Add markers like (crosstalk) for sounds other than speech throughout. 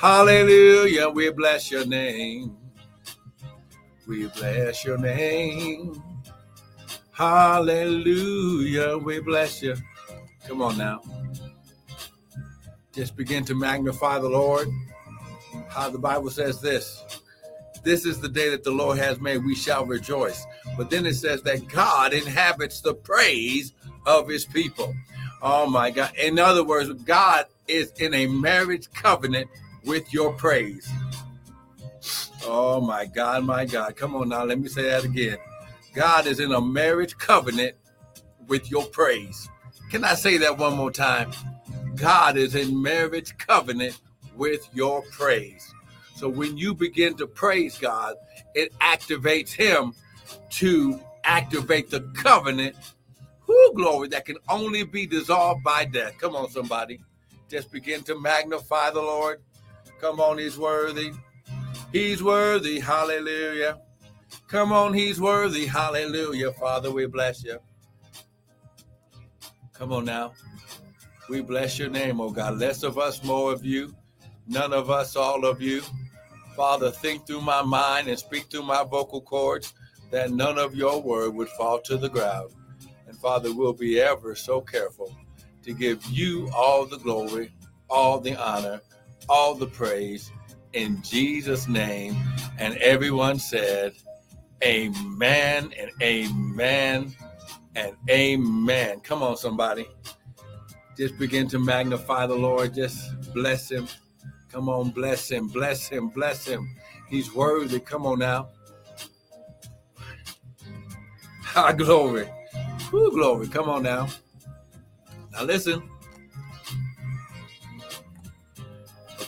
Hallelujah. We bless your name. We bless your name. Hallelujah. We bless you. Come on now. Just begin to magnify the Lord. How the Bible says this This is the day that the Lord has made, we shall rejoice. But then it says that God inhabits the praise of his people. Oh my God. In other words, God is in a marriage covenant with your praise. Oh my God, my God. Come on now, let me say that again. God is in a marriage covenant with your praise. Can I say that one more time? God is in marriage covenant with your praise. So when you begin to praise God, it activates Him to activate the covenant. Who glory that can only be dissolved by death. Come on, somebody. Just begin to magnify the Lord. Come on, He's worthy. He's worthy. Hallelujah. Come on, He's worthy. Hallelujah. Father, we bless you. Come on now. We bless your name, oh God. Less of us, more of you. None of us, all of you. Father, think through my mind and speak through my vocal cords that none of your word would fall to the ground. And Father, we'll be ever so careful to give you all the glory, all the honor, all the praise in Jesus' name. And everyone said, Amen and amen and amen. Come on, somebody. Just begin to magnify the Lord. Just bless him. Come on, bless him, bless him, bless him. He's worthy. Come on now. (laughs) High glory. Who glory. Come on now. Now listen.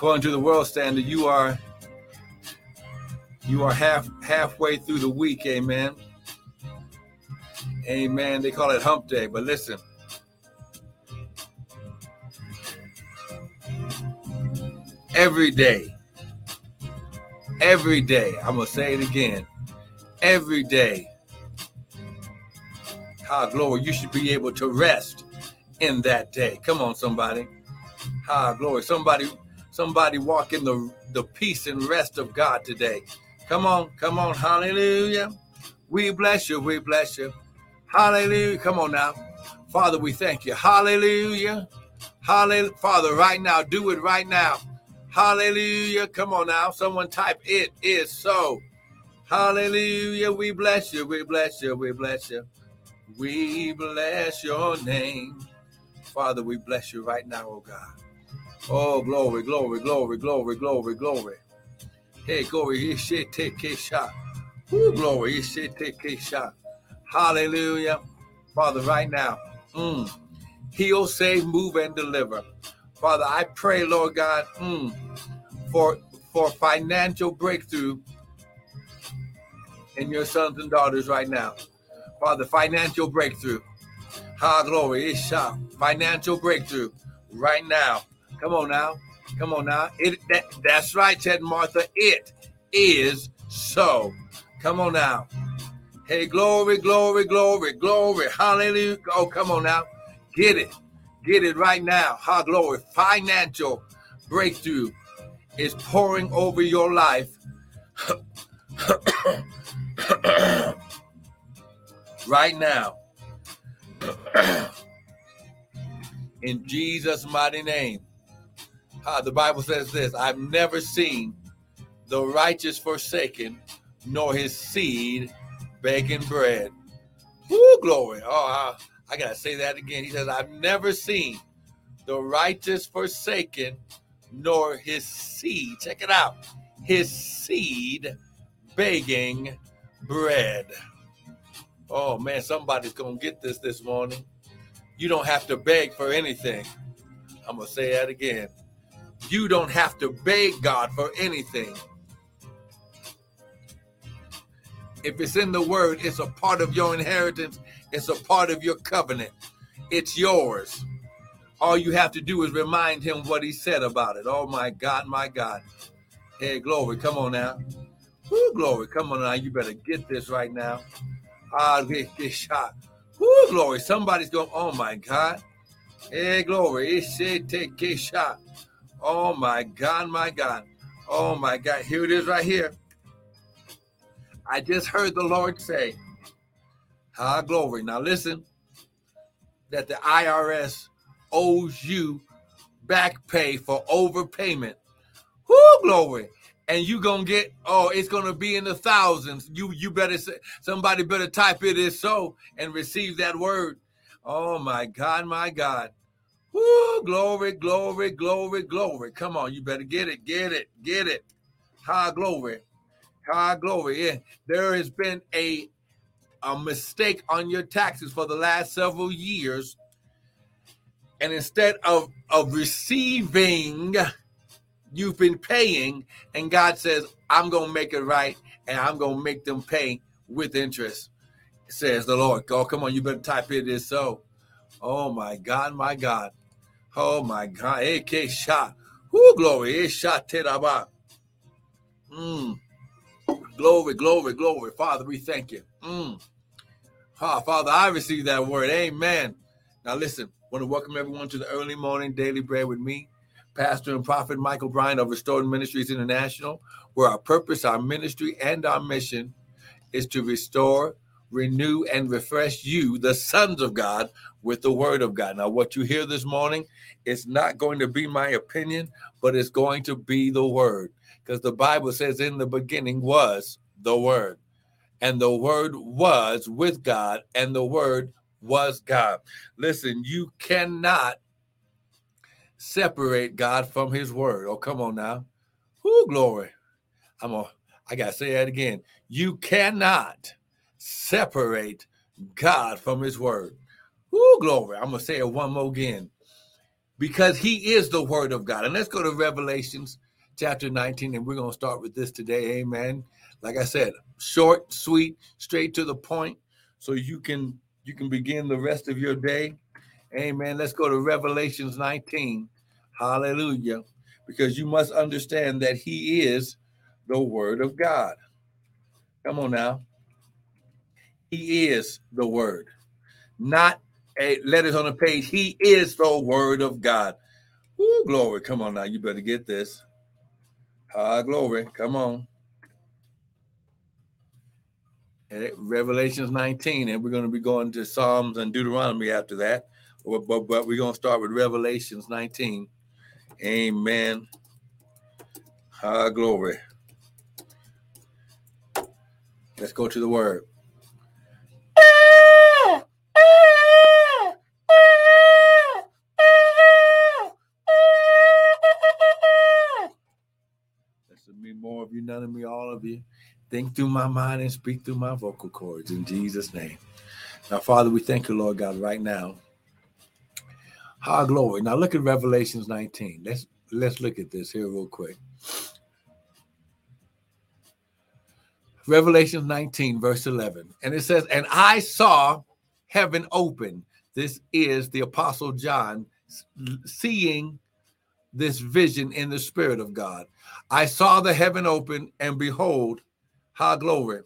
According to the world standard, you are you are half halfway through the week, amen. Amen. They call it hump day, but listen. Every day, every day, I'm going to say it again. Every day, how glory, you should be able to rest in that day. Come on, somebody. High glory. Somebody, somebody walk in the, the peace and rest of God today. Come on, come on, hallelujah. We bless you, we bless you. Hallelujah. Come on now. Father, we thank you. Hallelujah. Hallelujah. Father, right now, do it right now. Hallelujah. Come on now. Someone type, it is so. Hallelujah. We bless you. We bless you. We bless you. We bless your name. Father, we bless you right now, oh God. Oh, glory, glory, glory, glory, glory, glory. Hey, glory. Take a shot. Glory. Ish take a shot. Hallelujah. Father, right now, mm, heal, save, move, and deliver. Father, I pray, Lord God, mm, for for financial breakthrough in your sons and daughters right now. Father, financial breakthrough. Ha glory, Isha. Financial breakthrough right now. Come on now. Come on now. It that, that's right, said Martha. It is so. Come on now. Hey, glory, glory, glory, glory. Hallelujah. Oh, come on now. Get it. Get it right now. Ha, glory. Financial breakthrough is pouring over your life. (coughs) right now. (coughs) In Jesus' mighty name. Ha, the Bible says this I've never seen the righteous forsaken, nor his seed begging bread. Woo, glory. Oh, I, I got to say that again. He says, I've never seen the righteous forsaken, nor his seed. Check it out. His seed begging bread. Oh, man, somebody's going to get this this morning. You don't have to beg for anything. I'm going to say that again. You don't have to beg God for anything. If it's in the word, it's a part of your inheritance, it's a part of your covenant. It's yours. All you have to do is remind him what he said about it. Oh my God, my God. Hey, glory, come on now. Woo, glory, come on now. You better get this right now. Ah, (laughs) get, shot. Woo, glory. Somebody's going, oh my God. Hey, glory. It said take a shot. Oh my God, my God. Oh my God. Here it is right here. I just heard the Lord say, Ah, glory. Now listen, that the IRS owes you back pay for overpayment. Whoo, glory. And you gonna get, oh, it's gonna be in the thousands. You you better say somebody better type it is so and receive that word. Oh my God, my God. Whoo, glory, glory, glory, glory. Come on, you better get it, get it, get it. High glory. High glory. Yeah. There has been a a mistake on your taxes for the last several years. And instead of, of receiving, you've been paying, and God says, I'm going to make it right, and I'm going to make them pay with interest, says the Lord. Oh, come on, you better type it is so. Oh, my God, my God. Oh, my God. AK shot. Who glory. Shot teraba. Mm. Glory, glory, glory. Father, we thank you. Mm. Father, I receive that word. Amen. Now listen, want to welcome everyone to the early morning daily bread with me, Pastor and Prophet Michael Bryan of Restored Ministries International, where our purpose, our ministry, and our mission is to restore, renew, and refresh you, the sons of God, with the word of God. Now, what you hear this morning is not going to be my opinion, but it's going to be the word. Because the Bible says, in the beginning was the word and the word was with God, and the word was God. Listen, you cannot separate God from his word. Oh, come on now. Whoo, glory. I'm a I gotta say that again. You cannot separate God from his word. Whoo, glory. I'm gonna say it one more again. Because he is the word of God. And let's go to Revelations chapter 19, and we're gonna start with this today. Amen. Like I said, short, sweet, straight to the point, so you can you can begin the rest of your day. Amen. Let's go to Revelations 19. Hallelujah. Because you must understand that he is the word of God. Come on now. He is the word, not letters on a page. He is the word of God. Ooh, glory. Come on now. You better get this. Ah, glory. Come on. Revelations 19, and we're going to be going to Psalms and Deuteronomy after that. But, but, but we're going to start with Revelations 19. Amen. Ah, glory. Let's go to the word. None of me, all of you think through my mind and speak through my vocal cords in Jesus' name. Now, Father, we thank you, Lord God, right now. High glory. Now look at Revelations 19. Let's let's look at this here real quick. Revelation 19, verse 11. And it says, And I saw heaven open. This is the Apostle John seeing this vision in the Spirit of God. I saw the heaven open, and behold, high glory,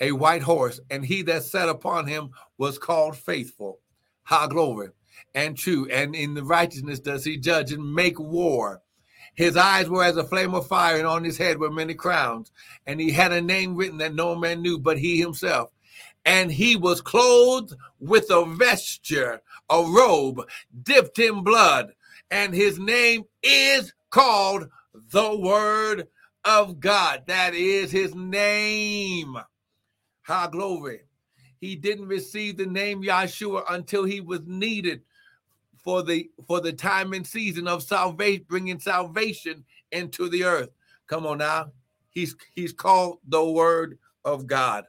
a white horse, and he that sat upon him was called faithful. high glory, and true, and in the righteousness does he judge and make war. His eyes were as a flame of fire, and on his head were many crowns. And he had a name written that no man knew but he himself. And he was clothed with a vesture, a robe dipped in blood. And his name is called the Word of God. That is his name. High glory. He didn't receive the name Yahshua until he was needed for the for the time and season of salvation, bringing salvation into the earth. Come on now. He's he's called the word of God.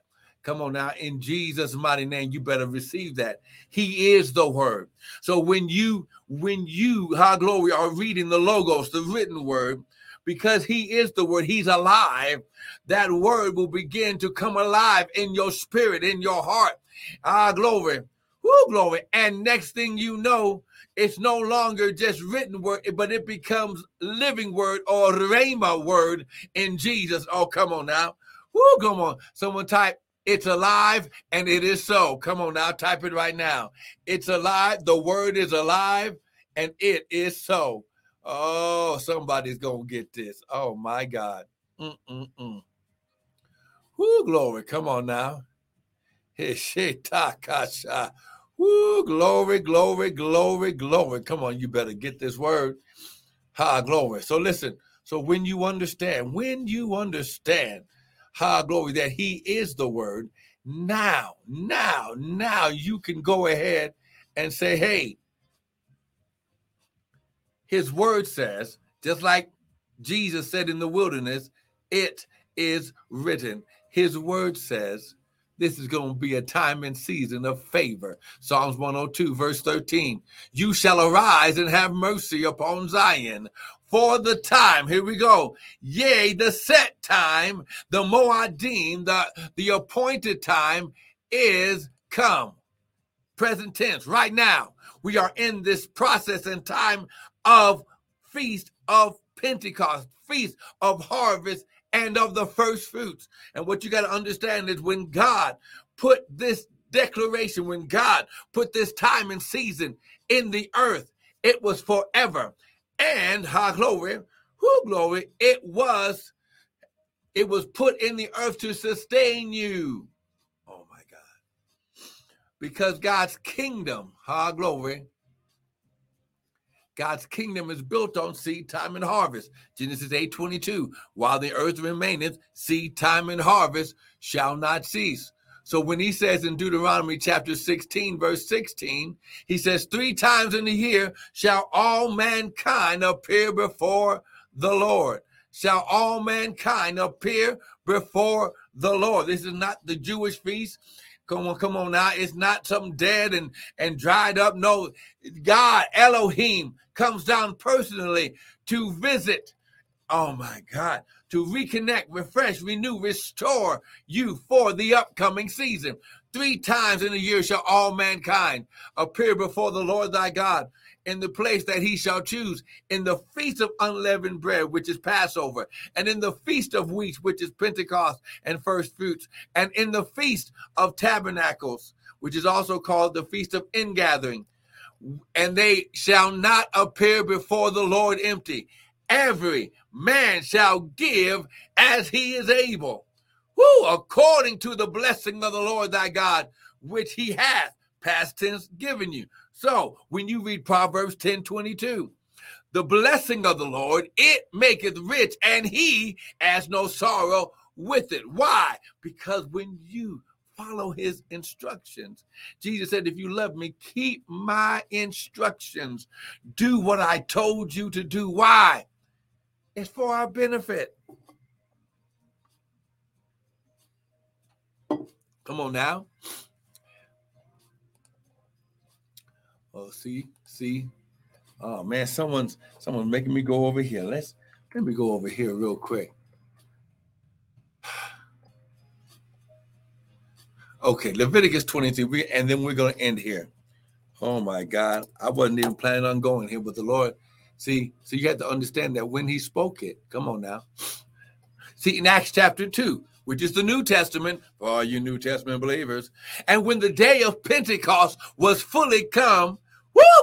Come on now, in Jesus' mighty name, you better receive that. He is the word. So when you when you, high glory, are reading the logos, the written word, because he is the word, he's alive, that word will begin to come alive in your spirit, in your heart. Ah, glory. Woo, glory. And next thing you know, it's no longer just written word, but it becomes living word or rhema word in Jesus. Oh, come on now. Woo, come on. Someone type, it's alive and it is so. Come on now, type it right now. It's alive. The word is alive and it is so. Oh, somebody's gonna get this. Oh my God. Mm-mm-mm. Woo, glory. Come on now. (laughs) Woo, glory, glory, glory, glory. Come on, you better get this word. Ha, glory. So listen. So when you understand, when you understand, ha, glory, that He is the Word, now, now, now you can go ahead and say, hey, His Word says, just like Jesus said in the wilderness, it is written. His Word says, this is going to be a time and season of favor. Psalms 102, verse 13. You shall arise and have mercy upon Zion for the time. Here we go. Yea, the set time, the Moadim, the, the appointed time is come. Present tense, right now. We are in this process and time of feast of Pentecost, feast of harvest and of the first fruits. And what you got to understand is when God put this declaration, when God put this time and season in the earth, it was forever. And high glory, who glory, it was it was put in the earth to sustain you. Oh my God. Because God's kingdom, high glory, God's kingdom is built on seed time and harvest. Genesis 8 22. While the earth remaineth, seed time and harvest shall not cease. So when he says in Deuteronomy chapter 16, verse 16, he says, Three times in the year shall all mankind appear before the Lord. Shall all mankind appear before the Lord. This is not the Jewish feast. Come on, come on now. It's not something dead and, and dried up. No, God, Elohim, comes down personally to visit. Oh my God, to reconnect, refresh, renew, restore you for the upcoming season. Three times in a year shall all mankind appear before the Lord thy God in the place that he shall choose, in the feast of unleavened bread, which is Passover, and in the feast of weeks, which is Pentecost and first fruits, and in the feast of tabernacles, which is also called the feast of ingathering. And they shall not appear before the Lord empty. Every man shall give as he is able. Who, according to the blessing of the Lord thy God, which he hath, past tense, given you. So when you read Proverbs 10 22, the blessing of the Lord, it maketh rich, and he has no sorrow with it. Why? Because when you follow his instructions, Jesus said, If you love me, keep my instructions. Do what I told you to do. Why? It's for our benefit. Come on now. Oh, see, see. Oh man, someone's someone's making me go over here. Let's let me go over here real quick. Okay, Leviticus 23, and then we're gonna end here. Oh my God, I wasn't even planning on going here, but the Lord, see, so you have to understand that when He spoke it, come on now. See, in Acts chapter 2, which is the New Testament for all you New Testament believers, and when the day of Pentecost was fully come,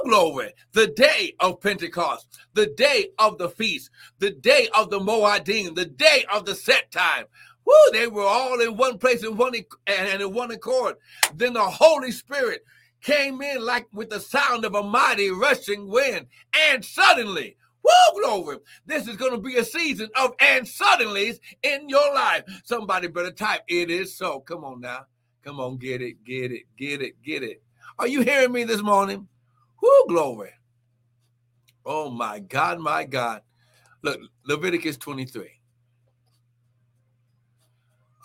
glory. The day of Pentecost, the day of the feast, the day of the Moadim, the day of the set time. Woo, they were all in one place in one and in one accord. Then the Holy Spirit came in like with the sound of a mighty rushing wind, and suddenly, woo, glory, this is going to be a season of and suddenlies in your life. Somebody better type, it is so. Come on now. Come on, get it, get it, get it, get it. Are you hearing me this morning? Whoo, glory. Oh my God, my God. Look, Leviticus 23.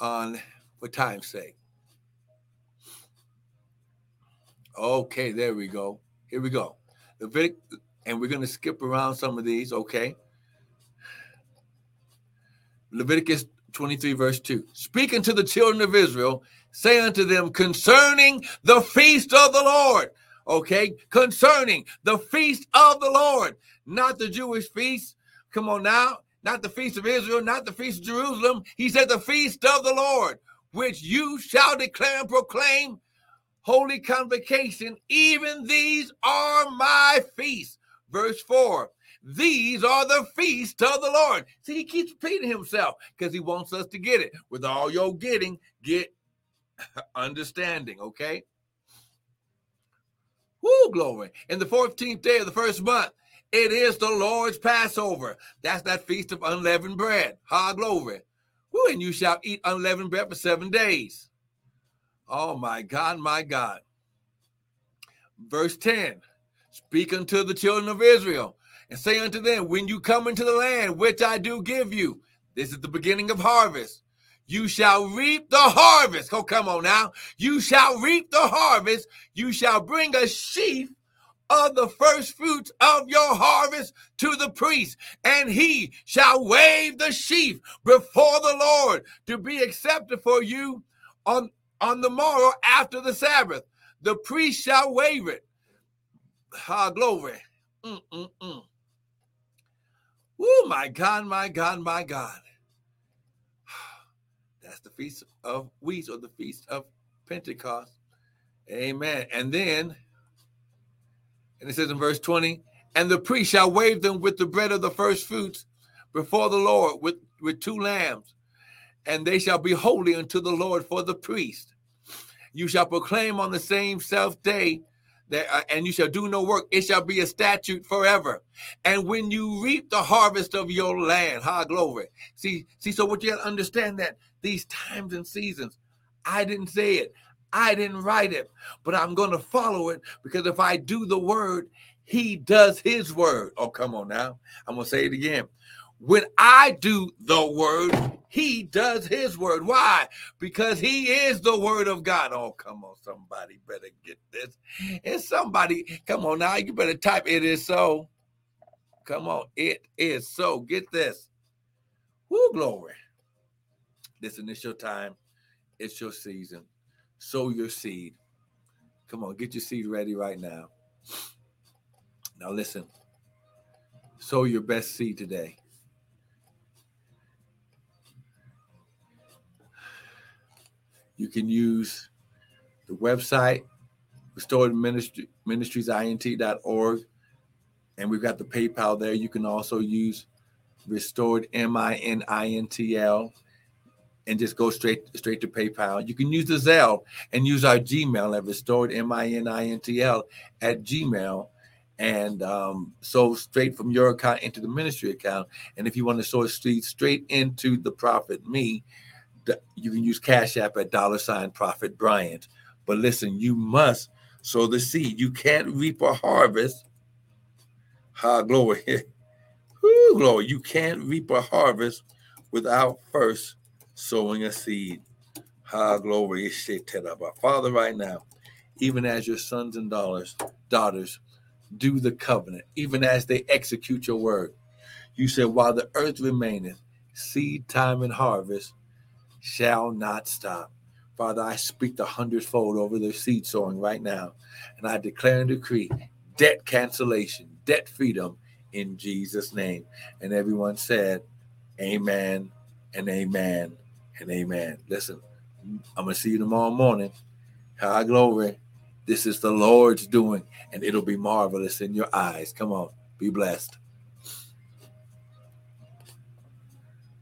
On for time's sake. Okay, there we go. Here we go. Levitic, and we're going to skip around some of these, okay? Leviticus 23, verse 2. Speaking to the children of Israel, say unto them concerning the feast of the Lord okay, concerning the feast of the Lord, not the Jewish feast. Come on now, not the feast of Israel, not the feast of Jerusalem. He said, the feast of the Lord, which you shall declare and proclaim holy convocation. Even these are my feasts. Verse 4 These are the feasts of the Lord. See, he keeps repeating himself because he wants us to get it. With all your getting, get (laughs) understanding, okay? Woo, glory. In the 14th day of the first month, it is the Lord's Passover. That's that feast of unleavened bread. Ha, glory. Woo, and you shall eat unleavened bread for seven days. Oh, my God, my God. Verse 10 Speak unto the children of Israel and say unto them, When you come into the land which I do give you, this is the beginning of harvest. You shall reap the harvest. Oh, come on now. You shall reap the harvest. You shall bring a sheaf of the first fruits of your harvest to the priest, and he shall wave the sheaf before the Lord to be accepted for you on, on the morrow after the Sabbath. The priest shall wave it. Ah, glory. Mm-mm-mm. Oh, my God, my God, my God. That's the Feast of Weeks or the Feast of Pentecost. Amen. And then and it says in verse 20, and the priest shall wave them with the bread of the first fruits before the Lord with, with two lambs, and they shall be holy unto the Lord for the priest. You shall proclaim on the same self day that, uh, and you shall do no work. It shall be a statute forever. And when you reap the harvest of your land, high glory. See, see. So what you got to understand that these times and seasons, I didn't say it. I didn't write it, but I'm to follow it because if I do the word, he does his word. Oh, come on now. I'm to say it again. When I do the word, he does his word. Why? Because he is the word of God. Oh, come on. Somebody better get this. And somebody, come on now. You better type, it is so. Come on. It is so. Get this. Woo, glory. It's your time. It's your season sow your seed. Come on, get your seed ready right now. Now, listen, sow your best seed today. You can use the website, restored and we've got the PayPal there. You can also use restored M I N I N T L and just go straight straight to PayPal. You can use the Zelle and use our Gmail at restored M I N I N T L at Gmail, and um, so straight from your account into the ministry account. And if you want to sow straight straight into the prophet me, you can use Cash App at dollar sign prophet Bryant. But listen, you must sow the seed. You can't reap a harvest. Ha, glory. (laughs) Woo, glory. You can't reap a harvest without first sowing a seed. Ha, glory. Father, right now, even as your sons and daughters, daughters do the covenant, even as they execute your word, you said, while the earth remaineth, seed time and harvest shall not stop. Father, I speak the hundredfold over their seed sowing right now, and I declare and decree debt cancellation, debt freedom in Jesus' name. And everyone said, Amen and amen and amen. Listen, I'm going to see you tomorrow morning. High glory. This is the Lord's doing, and it'll be marvelous in your eyes. Come on, be blessed.